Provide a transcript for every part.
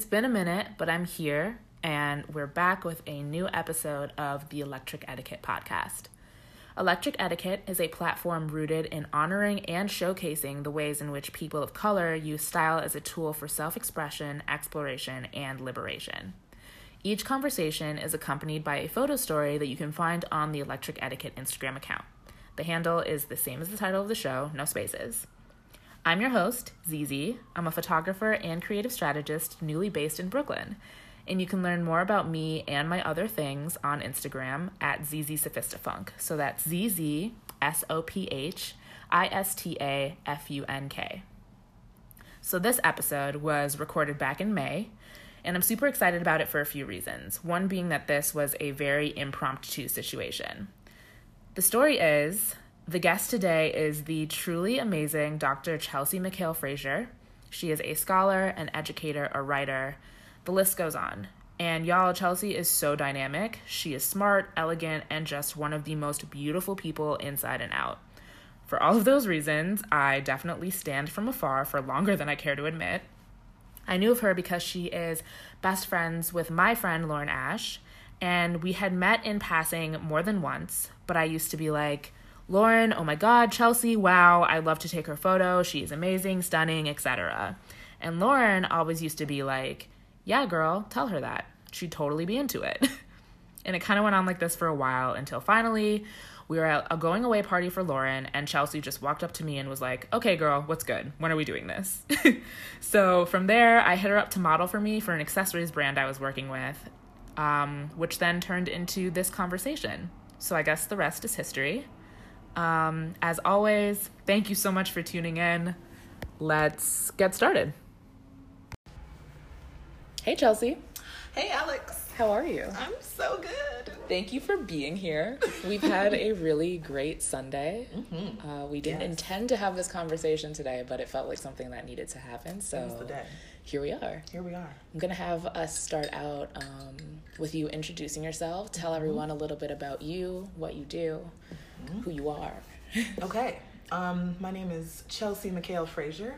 It's been a minute, but I'm here, and we're back with a new episode of the Electric Etiquette podcast. Electric Etiquette is a platform rooted in honoring and showcasing the ways in which people of color use style as a tool for self expression, exploration, and liberation. Each conversation is accompanied by a photo story that you can find on the Electric Etiquette Instagram account. The handle is the same as the title of the show, no spaces. I'm your host, Zizi. I'm a photographer and creative strategist newly based in Brooklyn. And you can learn more about me and my other things on Instagram at ZZ Sophistafunk. So that's Z Z S O P H I S T A F U N K. So this episode was recorded back in May, and I'm super excited about it for a few reasons. One being that this was a very impromptu situation. The story is the guest today is the truly amazing Dr. Chelsea Mikael Frazier. She is a scholar, an educator, a writer. The list goes on. And y'all, Chelsea is so dynamic. She is smart, elegant, and just one of the most beautiful people inside and out. For all of those reasons, I definitely stand from afar for longer than I care to admit. I knew of her because she is best friends with my friend Lauren Ash, and we had met in passing more than once, but I used to be like, Lauren, oh my God, Chelsea, wow, I'd love to take her photo. She's amazing, stunning, etc. And Lauren always used to be like, yeah, girl, tell her that. She'd totally be into it. and it kind of went on like this for a while until finally we were at a going away party for Lauren, and Chelsea just walked up to me and was like, okay, girl, what's good? When are we doing this? so from there, I hit her up to model for me for an accessories brand I was working with, um, which then turned into this conversation. So I guess the rest is history. Um, as always, thank you so much for tuning in. Let's get started. Hey, Chelsea. Hey, Alex. How are you? I'm so good. Thank you for being here. We've had a really great Sunday. Mm-hmm. Uh, we didn't Yes. intend to have this conversation today, but it felt like something that needed to happen. So here we are. Here we are. I'm going to have us start out um, with you introducing yourself. Tell everyone a little bit about you, what you do, who you are. Okay. Um, my name is Chelsea Mikael Frazier.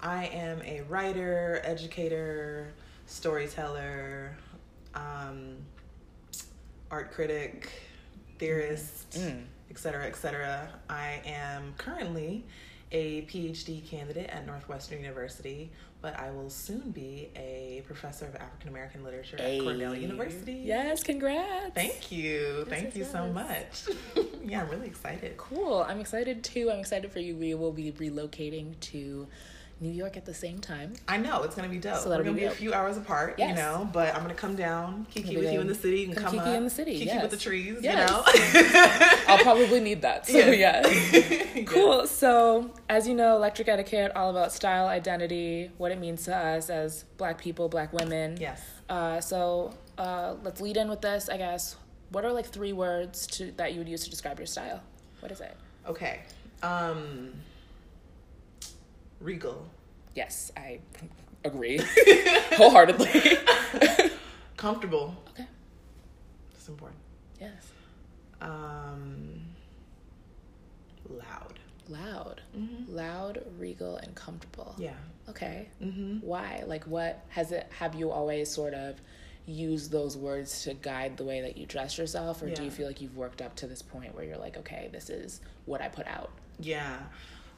I am a writer, educator, storyteller, um, art critic, theorist, Mm. et cetera, et cetera. I am currently a PhD candidate at Northwestern University, but I will soon be a professor of African American literature at Cornell University. Yes, congrats. Thank you. Thank yes, you so much. yeah, I'm really excited. Cool. I'm excited too. I'm excited for you. We will be relocating to New York at the same time. I know it's gonna be dope. So We're that'll gonna be be, a few hours apart, Yes. you know. But I'm gonna come down, kiki with you in the city, and come come, kiki up, in the city, kiki yes. with the trees, Yes. you know. I'll probably need that. So yeah. Cool. So, as you know, Electric Etiquette all about style, identity, what it means to us as Black people, Black women. yes. Uh, so uh, let's lead in with this. I guess. What are like three words to that you would use to describe your style? What is it? Okay. Um. Regal. Yes, I agree wholeheartedly. Comfortable. okay. That's important. Yes. Um. Loud. Loud. Mm-hmm. Loud, regal, and comfortable. Yeah. Okay. Mm-hmm. Why? Like, what has it? Have you always sort of used those words to guide the way that you dress yourself, or do you feel like you've worked up to this point where you're like, okay, this is what I put out? Yeah.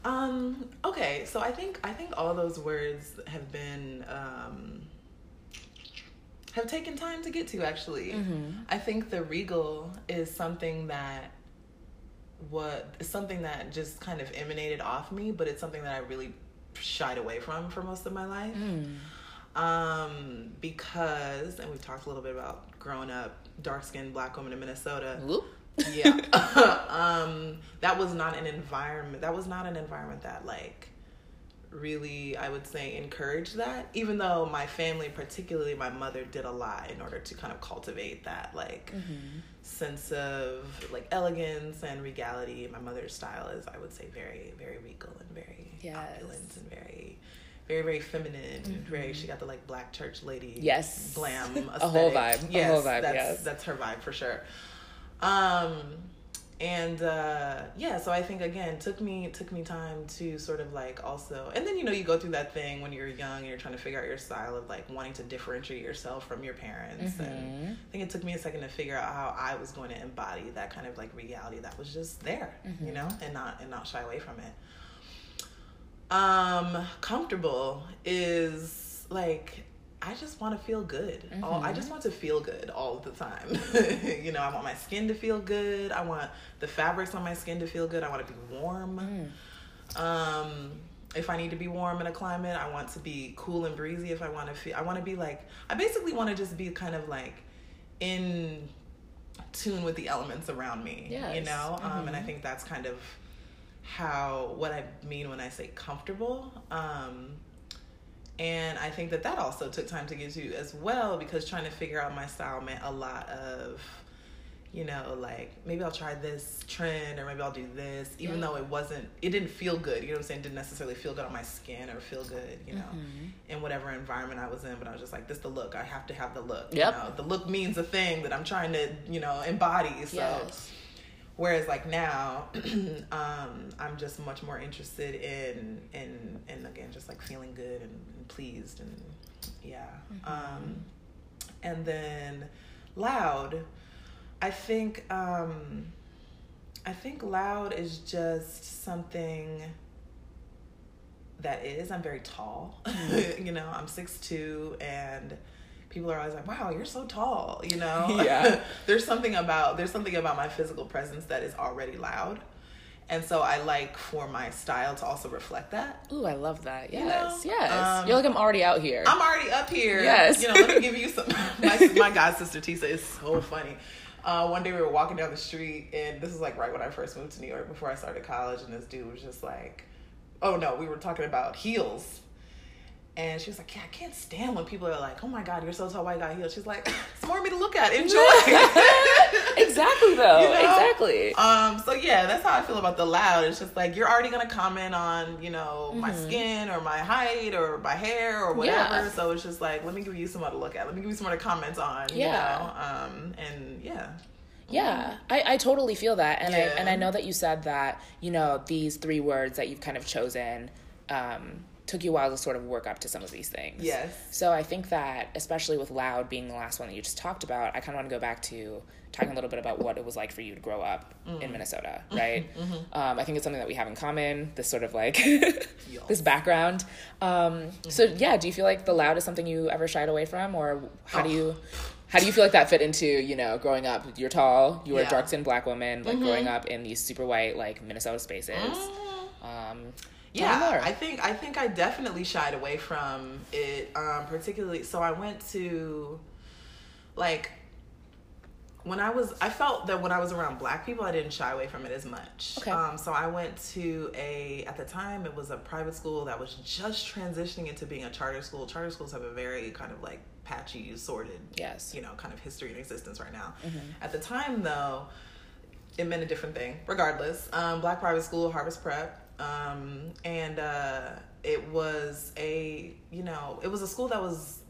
Um, okay, so I think I think all those words have been um, have taken time to get to actually. I think the regal is something that what is something that just kind of emanated off me, but it's something that I really shied away from for most of my life. Um, because and we've talked a little bit about growing up dark skinned black woman in Minnesota. Yeah um that was not an environment that was not an environment that like really i would say encouraged that even though my family particularly my mother did a lot in order to kind of cultivate that like sense of like elegance and regality my mother's style is i would say very very regal and very Yes. opulent and very very very feminine and very she got the like black church lady Yes. glam A whole aesthetic. vibe. A yes whole vibe, that's, yes. that's her vibe for sure um and uh, yeah, so I think again took me took me time to sort of like also, and then you know you go through that thing when you're young and you're trying to figure out your style of like wanting to differentiate yourself from your parents. Mm-hmm. And I think it took me a second to figure out how I was going to embody that kind of like reality that was just there, Mm-hmm. you know, and not and not shy away from it. Um, comfortable is like I just want to feel good. All, I just want to feel good all the time. you know, I want my skin to feel good. I want the fabrics on my skin to feel good. I want to be warm. Um, if I need to be warm in a climate, I want to be cool and breezy. If I want to feel, I want to be like, I basically want to just be kind of like in tune with the elements around me. You Yes. know, um, and I think that's kind of how what I mean when I say comfortable. Um, and I think that that also took time to get to as well because trying to figure out my style meant a lot of, you know, like maybe I'll try this trend or maybe I'll do this, even Yeah. though it wasn't, it didn't feel good. You know what I'm saying? It didn't necessarily feel good on my skin or feel good, you know, Mm-hmm. in whatever environment I was in. But I was just like, this the look. I have to have the look. Yep. You know? The look means a thing that I'm trying to, you know, embody. So. Yes. Whereas like now, um, I'm just much more interested in in and again just like feeling good and, and pleased and yeah. Um, and then loud, I think um, I think loud is just something that is. I'm very tall. you know, I'm six two and people are always like, Wow, you're so tall, you know? Yeah. there's something about there's something about my physical presence that is already loud. And so I like for my style to also reflect that. Ooh, I love that. You Yes, know, yes. um, You're like I'm already out here. I'm already up here. Yes. You know, let me give you some. My, my god sister Tisa is so funny. Uh, one day we were walking down the street, and this is like right when I first moved to New York before I started college, and this dude was just like, "Oh no, we were talking about heels." And she was like, "Yeah, I can't stand when people are like, oh my god, you're so tall, why you got heels?" She's like, "It's more for me to look at, enjoy." exactly though. You know? Exactly. Um, so yeah, that's how I feel about the loud. It's just like you're already gonna comment on, you know, my Mm-hmm. skin or my height or my hair or whatever. Yeah. So it's just like let me give you some more to look at. Let me give you some more to comment on. Yeah. You know? Um, and yeah. Yeah, I, I totally feel that, and I and I know that you said that you know these three words that you've kind of chosen um, took you a while to sort of work up to some of these things. Yes. So I think that especially with loud being the last one that you just talked about, I kind of want to go back to talking a little bit about what it was like for you to grow up Mm. in Minnesota, right? Mm-hmm. Um, I think it's something that we have in common. This sort of like this background. Um, So Mm-hmm. yeah, do you feel like the loud is something you ever shied away from, or how do Oh. you? How do you feel like that fit into, you know, growing up? You're tall, you were a dark skinned black woman, like growing up in these super white, like Minnesota spaces. Um, tell me Yeah. I think I think I definitely shied away from it. Um, particularly, so I went to like when I was. I felt that when I was around black people, I didn't shy away from it as much. Okay. Um, so I went to a at the time it was a private school that was just transitioning into being a charter school. Charter schools have a very kind of like patchy, sorted, Yes. you know, kind of history and existence right now. Mm-hmm. At the time, though, it meant a different thing. Regardless, um, black private school, Harvest Prep, um, and uh, it was a you know it was a school that was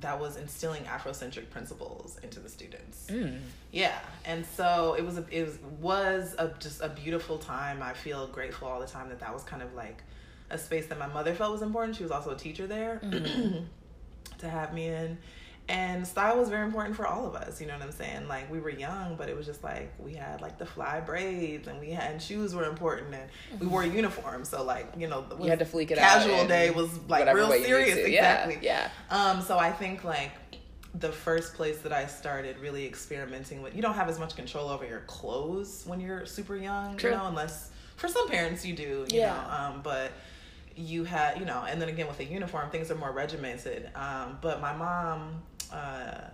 that was instilling Afrocentric principles into the students. Mm. Yeah, and so it was a, it was was a, just a beautiful time. I feel grateful all the time that that was kind of like a space that my mother felt was important. She was also a teacher there to have me in. And style was very important for all of us, you know what I'm saying? Like we were young, but it was just like we had like the fly braids and we had and shoes were important and we wore uniforms. So like, you know, You had to fleek it out casual in day was like real way you need serious. to. Yeah, Exactly. yeah. Um, so I think like the first place that I started really experimenting with, you don't have as much control over your clothes when you're super young, True. you know, unless for some parents you do, you Yeah. know. Um, but you had, you know, and then again with a uniform, things are more regimented. Um, but my mom uh,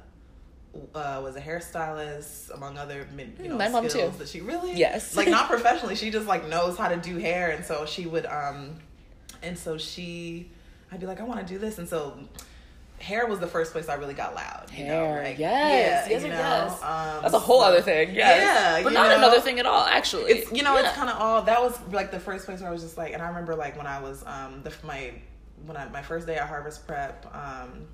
uh, was a hairstylist, among other, you Mm, know, my mom too. that she really, Yes. like not professionally. She just like knows how to do hair, and so she would, um, and so she, I'd be like, I want to do this, and so hair was the first place I really got loud. You know, Hair, like, yes, yeah, yes, you know, yes. um, That's a whole so- other thing. Yes. Yeah, but not know? another thing at all. Actually, It's you know it's kind of all that was like the first place where I was just like, and I remember like when I was um the my when I my first day at Harvest Prep um.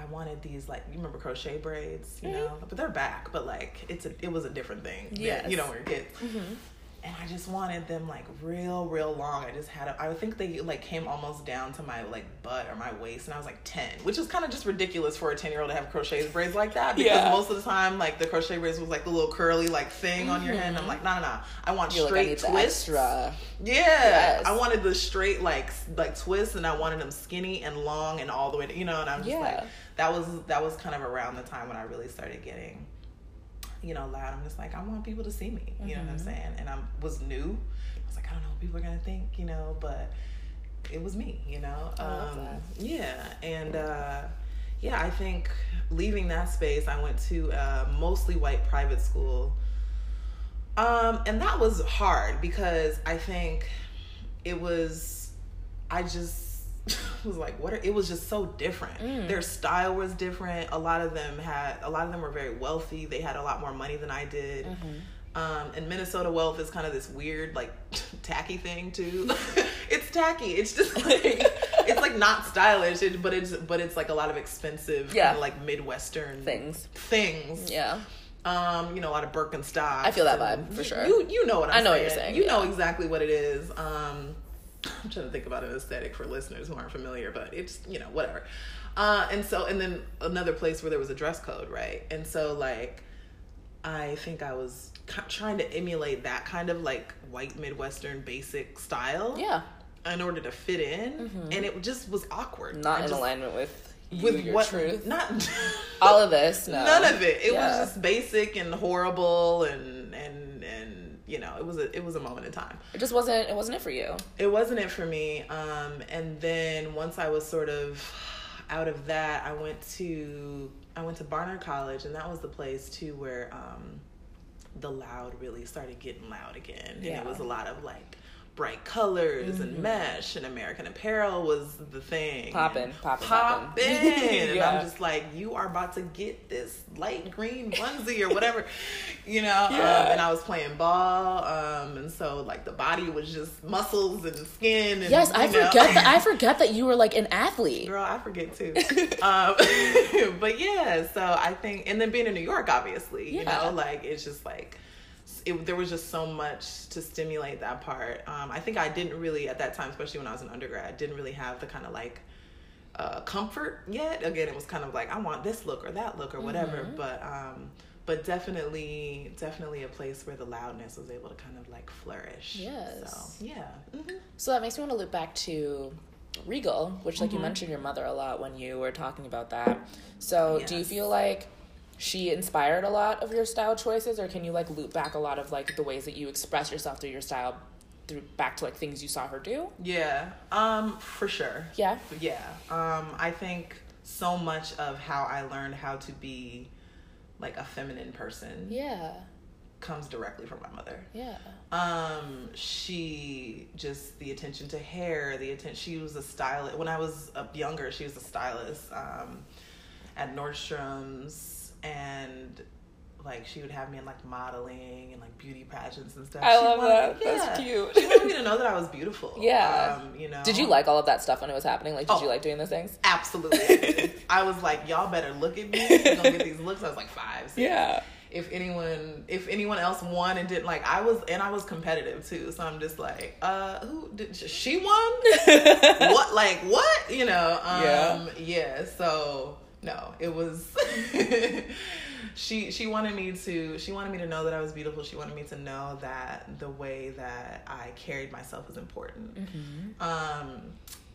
I wanted these like you remember crochet braids, you mm-hmm. know, but they're back. But like it's a it was a different thing. Yeah, you know, when you're kids. Mm-hmm and I just wanted them like real, real long. I just had, a, I think they like came almost down to my like butt or my waist, and I was like ten, which is kind of just ridiculous for a ten year old to have crochet braids like that because yeah. most of the time like the crochet braids was like the little curly like thing mm-hmm. on your head. And I'm like, no, no, no, I want You're straight like, twists. Yeah, yes. I wanted the straight like like twists, and I wanted them skinny and long and all the way, to, you know. And I'm just yeah. like, that was that was kind of around the time when I really started getting you know, loud. I'm just like, I want people to see me. You mm-hmm. know what I'm mm-hmm. saying? And I was new. I was like, I don't know what people are gonna think, you know, but it was me, you know. Um, yeah, and uh, yeah, I think leaving that space, I went to a mostly white private school, um, and that was hard because I think it was, I just was like, what? Are, it was just so different. Mm. Their style was different. A lot of them had, a lot of them were very wealthy. They had a lot more money than I did. Mm-hmm. Um, and Minnesota wealth is kind of this weird, like, tacky thing too. it's tacky. It's just like it's like not stylish, but it's but it's like a lot of expensive, yeah, kind of like midwestern things. Things, yeah. Um, you know, a lot of Birkenstock. I feel that vibe for sure. You you know what I'm i know saying. what you're saying. You yeah. know exactly what it is. Um, I'm trying to think about an aesthetic for listeners who aren't familiar, but it's you know whatever. Uh, and so and then another place where there was a dress code, right? And so like I think I was trying to emulate that kind of like white midwestern basic style. Yeah. In order to fit in, mm-hmm. and it just was awkward. Not I in just, alignment with you, with what truth. Not all of this. No. None of it. It yeah. was just basic and horrible and and and you know it was a it was a moment in time it just wasn't it wasn't it for you it wasn't it for me um and then once i was sort of out of that i went to i went to barnard college and that was the place too where um the loud really started getting loud again yeah. and it was a lot of like bright colors mm-hmm. and mesh and American Apparel was the thing. Popping, popping, popping. and yeah. I'm just like, you are about to get this light green onesie or whatever, you know. Yeah. Um, and I was playing ball, um, and so like the body was just muscles and skin. And, yes, I know. forget that. I forget that you were like an athlete. Girl, I forget too. um, but yeah, so I think, and then being in New York, obviously, yeah. you know, like it's just like it, there was just so much to stimulate that part. Um, I think I didn't really at that time, especially when I was an undergrad, didn't really have the kind of like uh, comfort yet. Again, it was kind of like I want this look or that look or whatever. Mm-hmm. But um, but definitely, definitely a place where the loudness was able to kind of like flourish. Yes. So yeah. Mm-hmm. So that makes me want to loop back to Regal, which like mm-hmm. you mentioned your mother a lot when you were talking about that. So yes. do you feel like she inspired a lot of your style choices or can you like loop back a lot of like the ways that you express yourself through your style through back to like things you saw her do? Yeah um for sure. Yeah? Yeah um i think so much of how i learned how to be like a feminine person yeah. comes directly from my mother. Yeah. Um she just the attention to hair the attention she was a stylist when i was younger she was a stylist um at nordstrom's and like she would have me in like modeling and like beauty pageants and stuff. I she love wanted, that. Yeah, That's cute. she wanted me to know that I was beautiful. Yeah. Um, you know. Did you like all of that stuff when it was happening? Like, did oh, you like doing those things? Absolutely. I was like, y'all better look at me. You're gonna get these looks. I was like five. Six. Yeah. If anyone, if anyone else won and didn't like, I was, and I was competitive too. So I'm just like, uh, who did she won? what, like what? You know? Um, yeah. Yeah. So no, it was. she she wanted me to she wanted me to know that I was beautiful. She wanted me to know that the way that I carried myself was important. Mm-hmm. Um,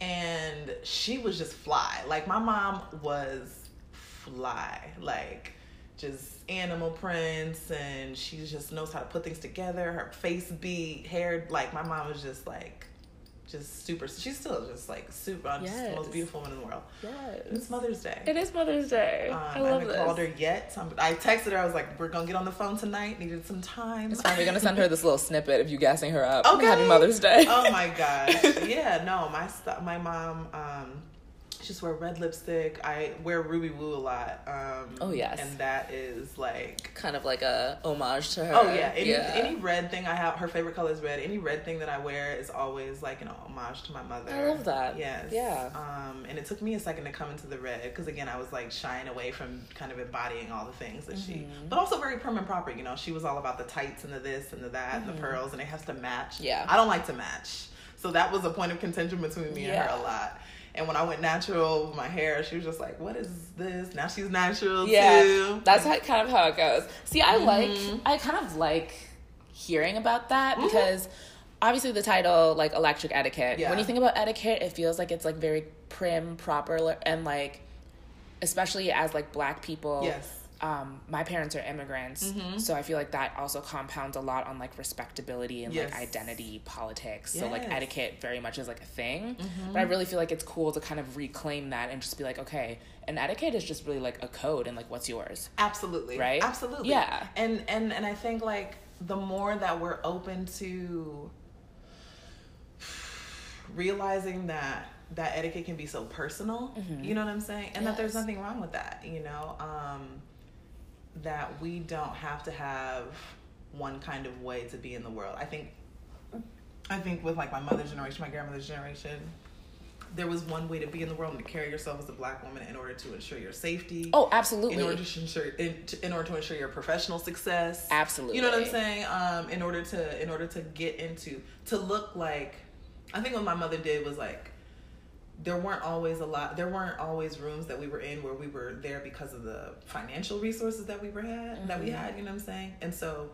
and she was just fly. Like my mom was fly. Like just animal prints and she just knows how to put things together. Her face beat, hair like my mom was just like just super. She's still just like super, yes. just the most beautiful woman in the world. Yes, it's Mother's Day. It is Mother's Day. Um, I love I haven't called her yet. So I texted her. I was like, "We're gonna get on the phone tonight. Needed some time." It's fine. We're gonna send her this little snippet of you gassing her up. Okay. Happy Mother's Day. oh my gosh. Yeah. No. My st- my mom. Um, just wear red lipstick. I wear Ruby Woo a lot. Um, Oh, yes. and that is like. Kind of like a homage to her. Oh yeah, any, any red thing I have, her favorite color is red. Any red thing that I wear is always like an homage to my mother. I love that. Yes. Yeah. Um, and it took me a second to come into the red because again, I was like shying away from kind of embodying all the things that she, Mm-hmm. but also very prim and proper. You know, she was all about the tights and the this and the that and the pearls, and it has to match. Mm-hmm. Yeah. I don't like to match, so that was a point of contention between me and her a lot. And when I went natural with my hair, she was just like, "What is this?" Now she's natural Yeah, too. that's how, kind of how it goes. See, I Mm-hmm. like, I kind of like hearing about that because obviously the title, like electric etiquette. Yeah. When you think about etiquette, it feels like it's like very prim, proper, and like, especially as like black people. Yes. Um, my parents are immigrants, so I feel like that also compounds a lot on like respectability and Yes. like identity politics. So like Mm-hmm. etiquette very much is like a thing, but I really feel like it's cool to kind of reclaim that and just be like, okay, an etiquette is just really like a code and like what's yours. Absolutely. Right? Absolutely. Yeah. And and and I think like the more that we're open to realizing that that etiquette can be so personal, you know what I'm saying? And that there's Mm-hmm. Nothing wrong with that, you know? Um that we don't have to have one kind of way to be in the world. I think I think with like my mother's generation, my grandmother's generation, there was one way to be in the world and to carry yourself as a black woman in order to ensure your safety Oh, absolutely. in order to ensure in, in order to ensure your professional success Absolutely. you know what i'm saying um in order to in order to get into to look like i think what my mother did was like there weren't always a lot there weren't always rooms that we were in where we were there because of the financial resources that we were had that we Mm-hmm. had you know what i'm saying and so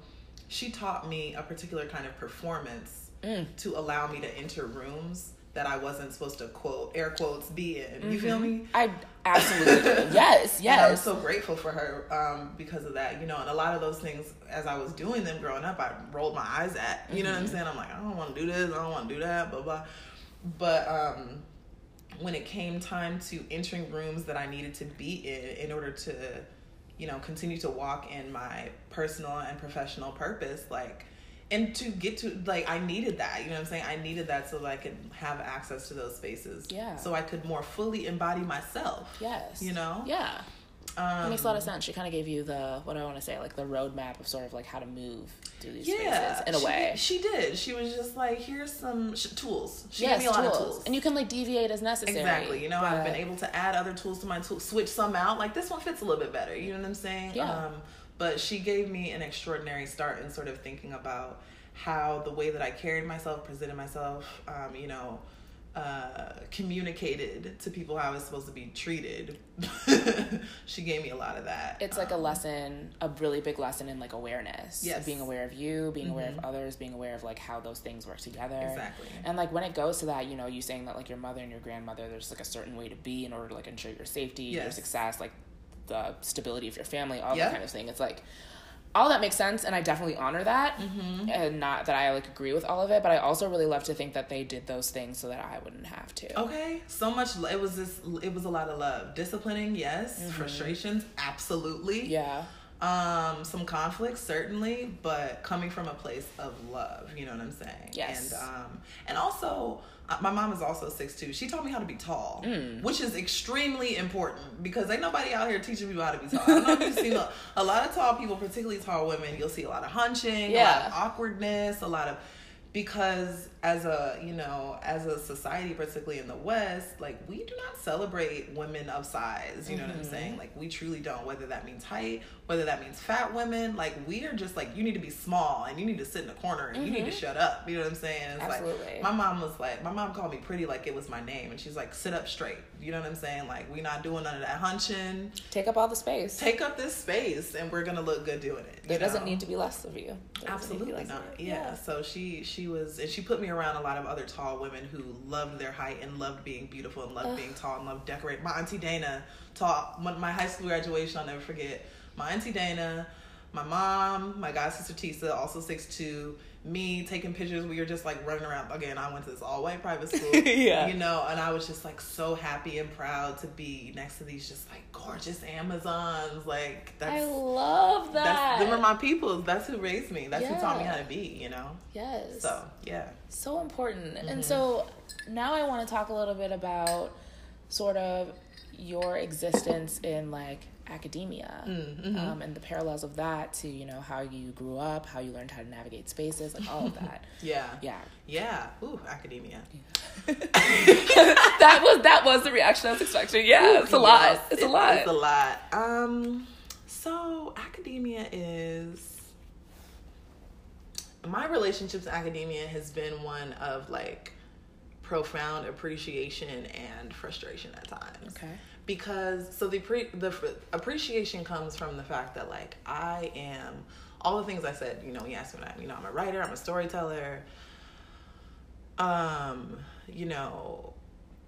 she taught me a particular kind of performance Mm. to allow me to enter rooms that i wasn't supposed to quote air quotes be in you feel me I absolutely do. Yes, and I'm yes. so grateful for her um, because of that, you know. And a lot of those things, as I was doing them growing up, I rolled my eyes at. You know what I'm Mm-hmm. saying? I'm like, I don't want to do this. I don't want to do that. Blah blah. But um, when it came time to entering rooms that I needed to be in in order to, you know, continue to walk in my personal and professional purpose, like. And to get to like I needed that, you know what I'm saying? I needed that so that I could have access to those spaces. Yeah. So I could more fully embody myself. yes. You know? Yeah. Um, It makes a lot of sense. She kind of gave you the what do I want to say, like the roadmap of sort of like how to move through these yeah, spaces in a she, way. She did. She was just like, here's some sh- tools. She yes, gave me a lot of tools. and you can like deviate as necessary. exactly. You know, I've been able to add other tools to my tool, switch some out. Like this one fits a little bit better. You know what I'm saying? Yeah. Um, but she gave me an extraordinary start in sort of thinking about how the way that I carried myself, presented myself, um, you know, uh, communicated to people how I was supposed to be treated. she gave me a lot of that. It's like a Um, lesson, a really big lesson in like awareness. Yes. Being aware of you, being aware of Mhm. others, being aware of like how those things work together. Exactly. And like when it goes to that, you know, you saying that like your mother and your grandmother, there's like a certain way to be in order to like ensure your safety, your success, like the stability of your family, all Yeah. that kind of thing. It's like all that makes sense and I definitely honor that. Mm-hmm. And not that I like agree with all of it, but I also really love to think that they did those things so that I wouldn't have to. Okay, so much. It was this. It was a lot of love, disciplining, yes. Frustrations, absolutely. Mm-hmm. Yeah. Um, some conflicts, certainly, but coming from a place of love. You know what I'm saying? Yes. And um, and also, my mom is also six two. She taught me how to be tall, Mm. which is extremely important because ain't nobody out here teaching people how to be tall. I don't know if you've seen a, a lot of tall people, particularly tall women. You'll see a lot of hunching, a lot Yeah. of awkwardness, a lot of because as a you know as a society particularly in the west like we do not celebrate women of size you know what i'm Mm-hmm. saying like we truly don't whether that means height whether that means fat women like we are just like you need to be small and you need to sit in the corner and you need to shut up you know what i'm saying it's Mm-hmm. Absolutely. like my mom was like my mom called me pretty like it was my name and she's like sit up straight you know what i'm saying like we not doing none of that hunching Take up all the space. take up this space and we're gonna look good doing it there doesn't know? need to be less of you. There doesn't need to be Absolutely not. you. Yeah. So she she was and she put me around a lot of other tall women who loved their height and loved being beautiful and loved being tall and loved decorate. My auntie Dana taught my, my high school graduation. I'll never forget. My auntie Dana, my mom, my god sister Tisa, also six two. Me taking pictures. We were just like running around. Again, I went to this all white private school. Yeah. You know, and I was just like so happy and proud to be next to these just like gorgeous Amazons. Like that's I love that. that's them are my people. That's who raised me. That's who taught me how to be. You know. yes. So yeah. so important. Mm-hmm. And so now I want to talk a little bit about sort of your existence in like academia Mm-hmm. um, and the parallels of that to you know how you grew up how you learned how to navigate spaces like all of that Yeah. yeah Yeah. Ooh, academia. that was that was the reaction i was expecting yeah it's a lot it's a lot it's a lot. Um, so academia is my relationship to academia has been one of like profound appreciation and frustration at times. okay Because so the pre, the appreciation comes from the fact that like I am all the things I said. You know, me what I you know I'm a writer, I'm a storyteller. Um, you know,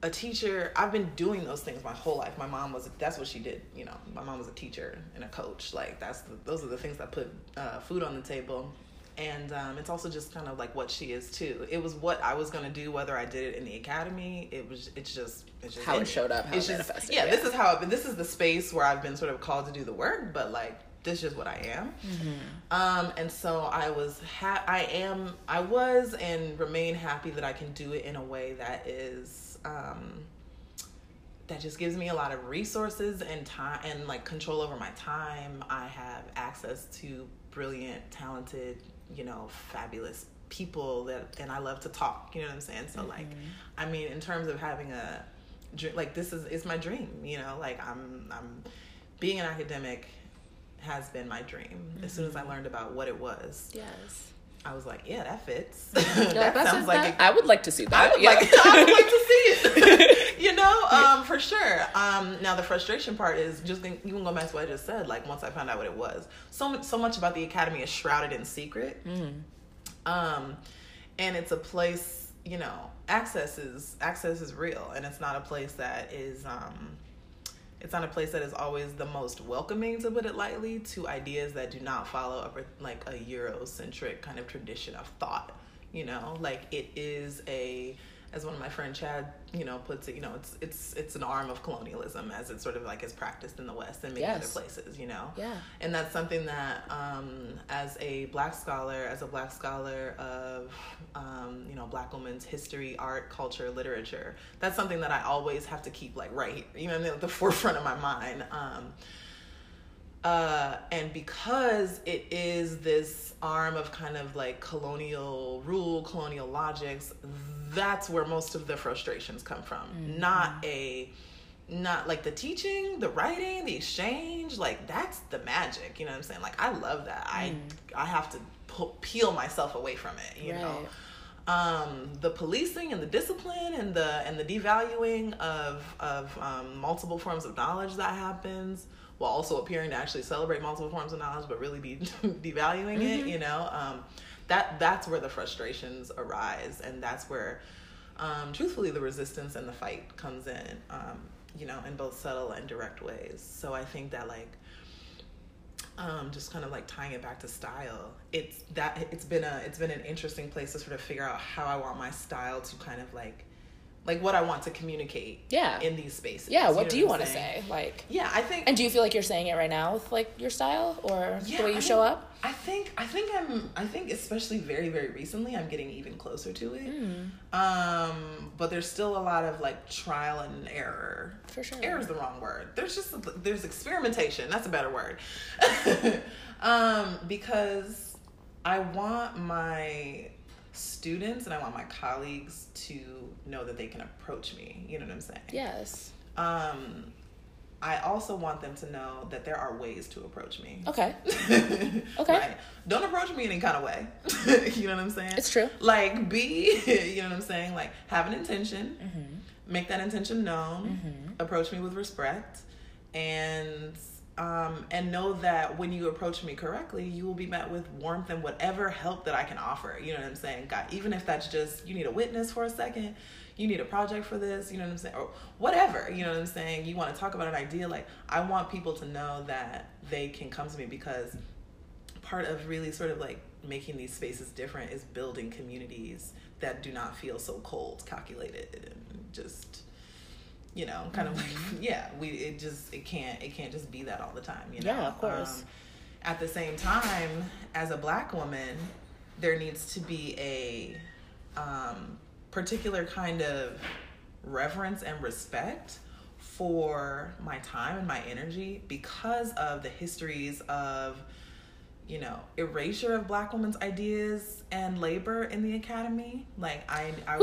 a teacher. I've been doing those things my whole life. My mom was that's what she did. You know, my mom was a teacher and a coach. Like that's the, those are the things that put uh, food on the table. And um, it's also just kind of like what she is too. It was what I was gonna do, whether I did it in the academy. It was. It's just. It's just How it in showed up, how it's it just, Yeah, yeah. this is how. I've been, this is the space where I've been sort of called to do the work. But like, this is just what I am. Um, and so I was, ha- I am, I was, and remain happy that I can do it in a way that is, um, that just gives me a lot of resources and time and like control over my time. I have access to brilliant, talented, you know, fabulous people that, and I love to talk. You know what I'm saying? So like, mm-hmm. I mean, in terms of having a, like this is is my dream. You know, like I'm I'm being an academic has been my dream. As soon as I mm-hmm. learned about what it was, yes I was like, yeah, that fits. Yeah, that that's sounds that, like a I would like to see that. I would yeah. like I would like to see it. you know, um, for sure. Um, now the frustration part is just think- you can go back to what I just said. Like once I found out what it was, so much, so much about the academy is shrouded in secret. Um, and it's a place, you know, access is access is real, and it's not a place that is. Um, it's not a place that is always the most welcoming, to put it lightly, to ideas that do not follow a, like a Eurocentric kind of tradition of thought. You know, like it is a, as one of my friend Chad, you know, puts it. You know, it's it's it's an arm of colonialism as it sort of like is practiced in the West and many Yes. other places. You know, Yeah. and that's something that um, as a black scholar as a black scholar of um, you know black women's history art culture literature that's something that i always have to keep like right you know at the forefront of my mind um, uh, and because it is this arm of kind of like colonial rule colonial logics that's where most of the frustrations come from not a not like the teaching, the writing, the exchange, like that's the magic. You know what I'm saying? Like I love that. I I have to peel myself away from it. You know, um, the policing and the discipline and the and the devaluing of of um, multiple forms of knowledge that happens while also appearing to actually celebrate multiple forms of knowledge, but really be devaluing it. You know, um, that that's where the frustrations arise, and that's where. Um, truthfully, the resistance and the fight comes in. Um, you know, in both subtle and direct ways. So I think that like um just kind of like tying it back to style it's that it's been a it's been an interesting place to sort of figure out how i want my style to kind of like like what i want to communicate Yeah. in these spaces Yeah, what know do you want to say? Like, yeah i think and do you feel like you're saying it right now with like your style or yeah, the way you I show mean, up? I think I think I'm I think especially very very recently I'm getting even closer to it. Um, but there's still a lot of like trial and error. For sure. Error is the wrong word. There's just there's experimentation. That's a better word. um, because I want my students and I want my colleagues to know that they can approach me. You know what I'm saying? Yes. Um, I also want them to know that there are ways to approach me. Okay. okay. Don't approach me in any kind of way. you know what I'm saying? It's true. Like, be, you know what I'm saying? Like, have an intention, Mm-hmm. make that intention known, approach me with respect, and um, and know that when you approach me correctly, you will be met with warmth and whatever help that I can offer. You know what I'm saying? God, even if that's just you need a witness for a second, you need a project for this, you know what I'm saying? Or whatever, you know what I'm saying? You want to talk about an idea, like I want people to know that they can come to me because part of really sort of like making these spaces different is building communities that do not feel so cold, calculated, and just you know, kind of like yeah, we it just it can't it can't just be that all the time, you know. Yeah, of course. Um, at the same time, as a black woman, there needs to be a um, particular kind of reverence and respect for my time and my energy because of the histories of you know erasure of black women's ideas and labor in the academy like i, I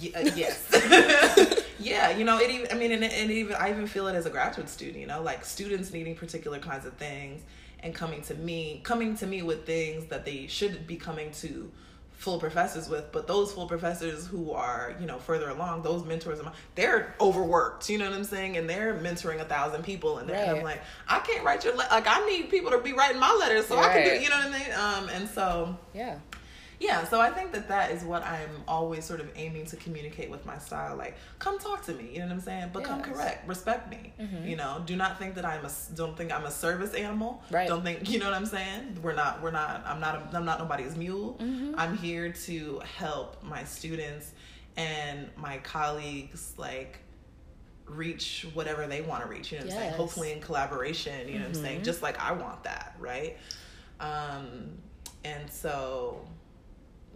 y- uh, yes yeah you know it even i mean and, and even i even feel it as a graduate student you know like students needing particular kinds of things and coming to me coming to me with things that they should be coming to full professors with, but those full professors who are, you know, further along, those mentors, they're overworked, you know what I'm saying? And they're mentoring a thousand people. And, right. I'm like, I can't write your, le- like, I need people to be writing my letters so right. I can do, you know what I mean? Um, and so, yeah yeah so i think that that is what i'm always sort of aiming to communicate with my style like come talk to me you know what i'm saying but yes. come correct respect me mm-hmm. you know do not think that i'm a don't think i'm a service animal right don't think you know what i'm saying we're not we're not i'm not a, i'm not nobody's mule mm-hmm. i'm here to help my students and my colleagues like reach whatever they want to reach you know what yes. i'm saying hopefully in collaboration you know mm-hmm. what i'm saying mm-hmm. just like i want that right um and so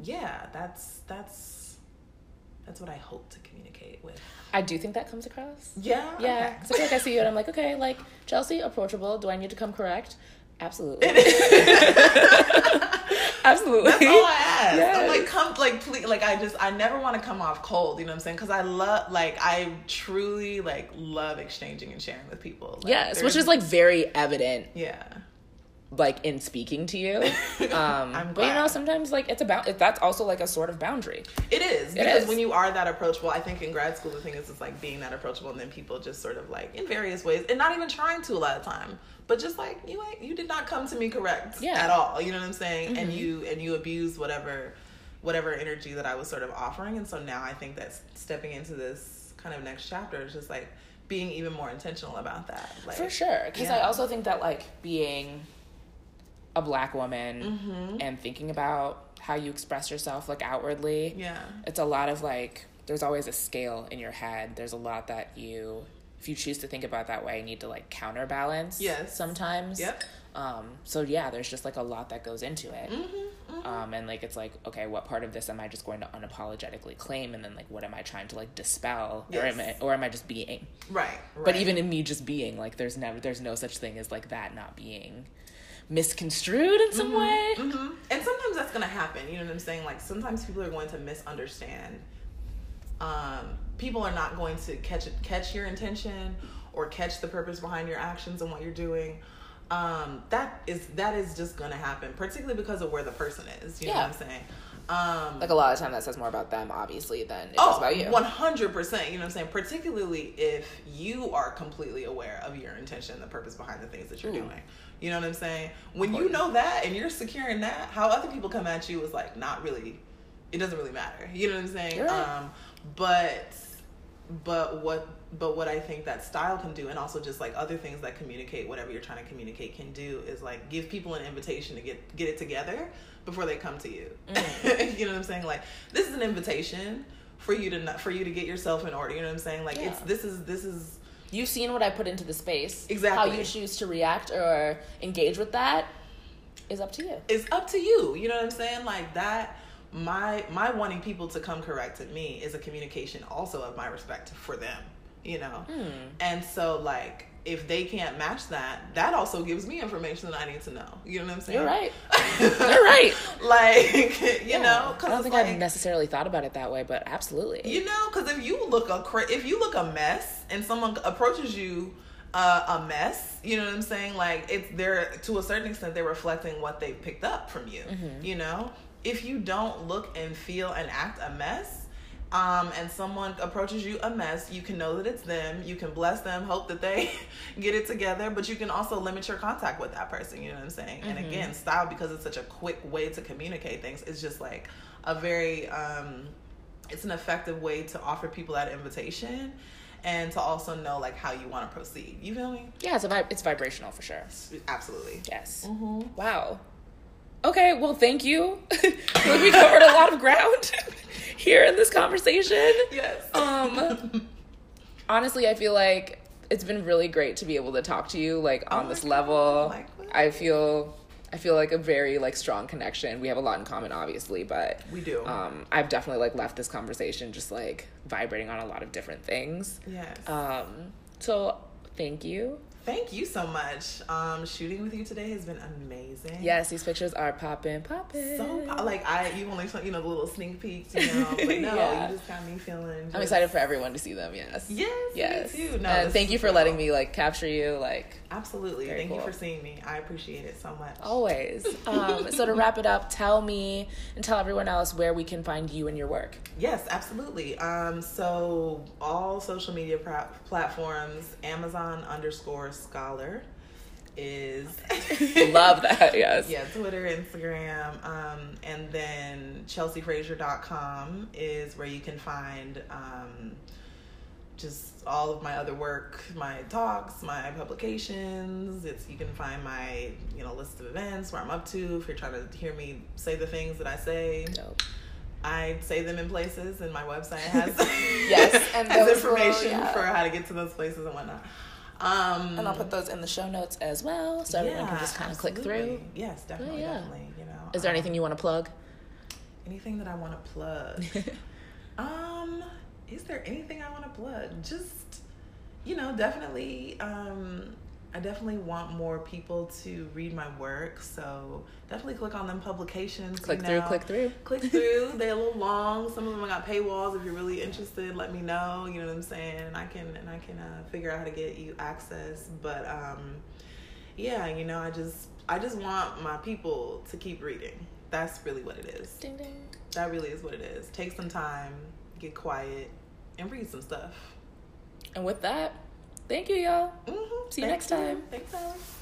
yeah, that's that's that's what I hope to communicate with. I do think that comes across. Yeah. Yeah. Because okay. I feel like I see you and I'm like, okay, like Chelsea, approachable. Do I need to come correct? Absolutely. Absolutely. That's all I ask. Yes. I'm like, come, like, please, like, I just, I never want to come off cold. You know what I'm saying? Because I love, like, I truly like love exchanging and sharing with people. Like, yes, which is like very evident. Yeah like in speaking to you. Um, but you know, sometimes like it's about that's also like a sort of boundary. It is it because is. when you are that approachable, I think in grad school the thing is it's like being that approachable, and then people just sort of like in various ways, and not even trying to a lot of time, but just like you ain't you did not come to me correct yeah. at all. You know what I'm saying? Mm-hmm. And you and you abuse whatever whatever energy that I was sort of offering, and so now I think that stepping into this kind of next chapter is just like being even more intentional about that. Like, For sure, because yeah. I also think that like being a black woman mm-hmm. and thinking about how you express yourself like outwardly yeah. it's a lot of like there's always a scale in your head. There's a lot that you if you choose to think about that way you need to like counterbalance yes. sometimes. Yep. Um so yeah there's just like a lot that goes into it. Mm-hmm, mm-hmm. um and like it's like okay what part of this am i just going to unapologetically claim? And then like what am i trying to like dispel? Yes. or am i or am i just being? Right, right. but even in me just being like there's never there's no such thing as like that not being misconstrued in some mm-hmm, way. Mm-hmm. And sometimes that's gonna happen. You know what I'm saying? Like sometimes people are going to misunderstand. Um, people are not going to catch it, catch your intention or catch the purpose behind your actions and what you're doing. Um, that is that is just gonna happen, particularly because of where the person is. You yeah. know what I'm saying? Um, like a lot of time that says more about them, obviously, than it oh, about you. One hundred percent. You know what I'm saying? Particularly if you are completely aware of your intention, the purpose behind the things that you're Ooh. doing. You know what I'm saying? When you know that and you're securing that, how other people come at you is like not really. It doesn't really matter. You know what I'm saying? Right. Um, but but what but what I think that style can do, and also just like other things that communicate whatever you're trying to communicate can do, is like give people an invitation to get get it together before they come to you. Mm. you know what I'm saying? Like this is an invitation for you to not for you to get yourself in order. You know what I'm saying? Like yeah. it's this is this is you've seen what I put into the space. Exactly. How you choose to react or engage with that is up to you. It's up to you. You know what I'm saying? Like that my my wanting people to come correct at me is a communication also of my respect for them, you know. Mm. And so like if they can't match that, that also gives me information that I need to know. You know what I'm saying? You're right. You're right. like, you yeah. know, I don't think like, I've necessarily thought about it that way, but absolutely. You know, because if you look a cra- if you look a mess and someone approaches you uh, a mess, you know what I'm saying? Like it's they're to a certain extent they're reflecting what they picked up from you. Mm-hmm. You know, if you don't look and feel and act a mess um, and someone approaches you a mess, you can know that it's them. You can bless them, hope that they get it together, but you can also limit your contact with that person. You know what I'm saying? Mm-hmm. And again, style, because it's such a quick way to communicate things, is just like a very, um, it's an effective way to offer people that invitation and to also know like how you want to proceed. You feel me? Yeah, it's a vi- it's vibrational for sure. Absolutely. Yes. Mm-hmm. Wow. Okay, well, thank you. we covered a lot of ground here in this conversation. Yes. Um, honestly, I feel like it's been really great to be able to talk to you like on oh this God. level. I feel I feel like a very like strong connection. We have a lot in common, obviously, but we do. Um, I've definitely like left this conversation just like vibrating on a lot of different things. Yes. Um, So thank you. Thank you so much. Um, shooting with you today has been amazing. Yes, these pictures are popping, popping. So po- like I, you only saw you know the little sneak peeks, you know. But no, Yeah. you just got me feeling. I'm excited for everyone to see them. Yes. Yes, Yes. too. No, and thank you for real. letting me like capture you. Like Absolutely. Thank you for seeing me. I appreciate it so much. always. Um, so to wrap it up, tell me and tell everyone else where we can find you and your work. Yes, absolutely. Um, so all social media pra- platforms, Amazon underscore scholar is Love that. Yes. yeah, Twitter, Instagram, um, and then chelseafrazier.com is where you can find um, just all of my other work, my talks, my publications. It's you can find my you know list of events where I'm up to. If you're trying to hear me say the things that I say, Dope. I say them in places, and my website has Yes, and has will- information yeah. for how to get to those places and whatnot. Um, And I'll put those in the show notes as well, so everyone can just kind of click through. Yes, definitely, yeah. definitely. You know, Is there um, anything you want to plug? anything that I want to plug? um, is there anything I want to plug? Just, you know, definitely. Um, I definitely want more people to read my work, so definitely click on them publications. click you through, know. click through. click through. They're a little long. Some of them I got paywalls. If you're really interested, let me know. You know what I'm saying? And I can and I can uh, figure out how to get you access. But um, yeah, you know, I just I just want my people to keep reading. That's really what it is. Ding ding. That really is what it is. Take some time, get quiet, and read some stuff. And with that, thank you, y'all. Mm-hmm. See you next time. Next time.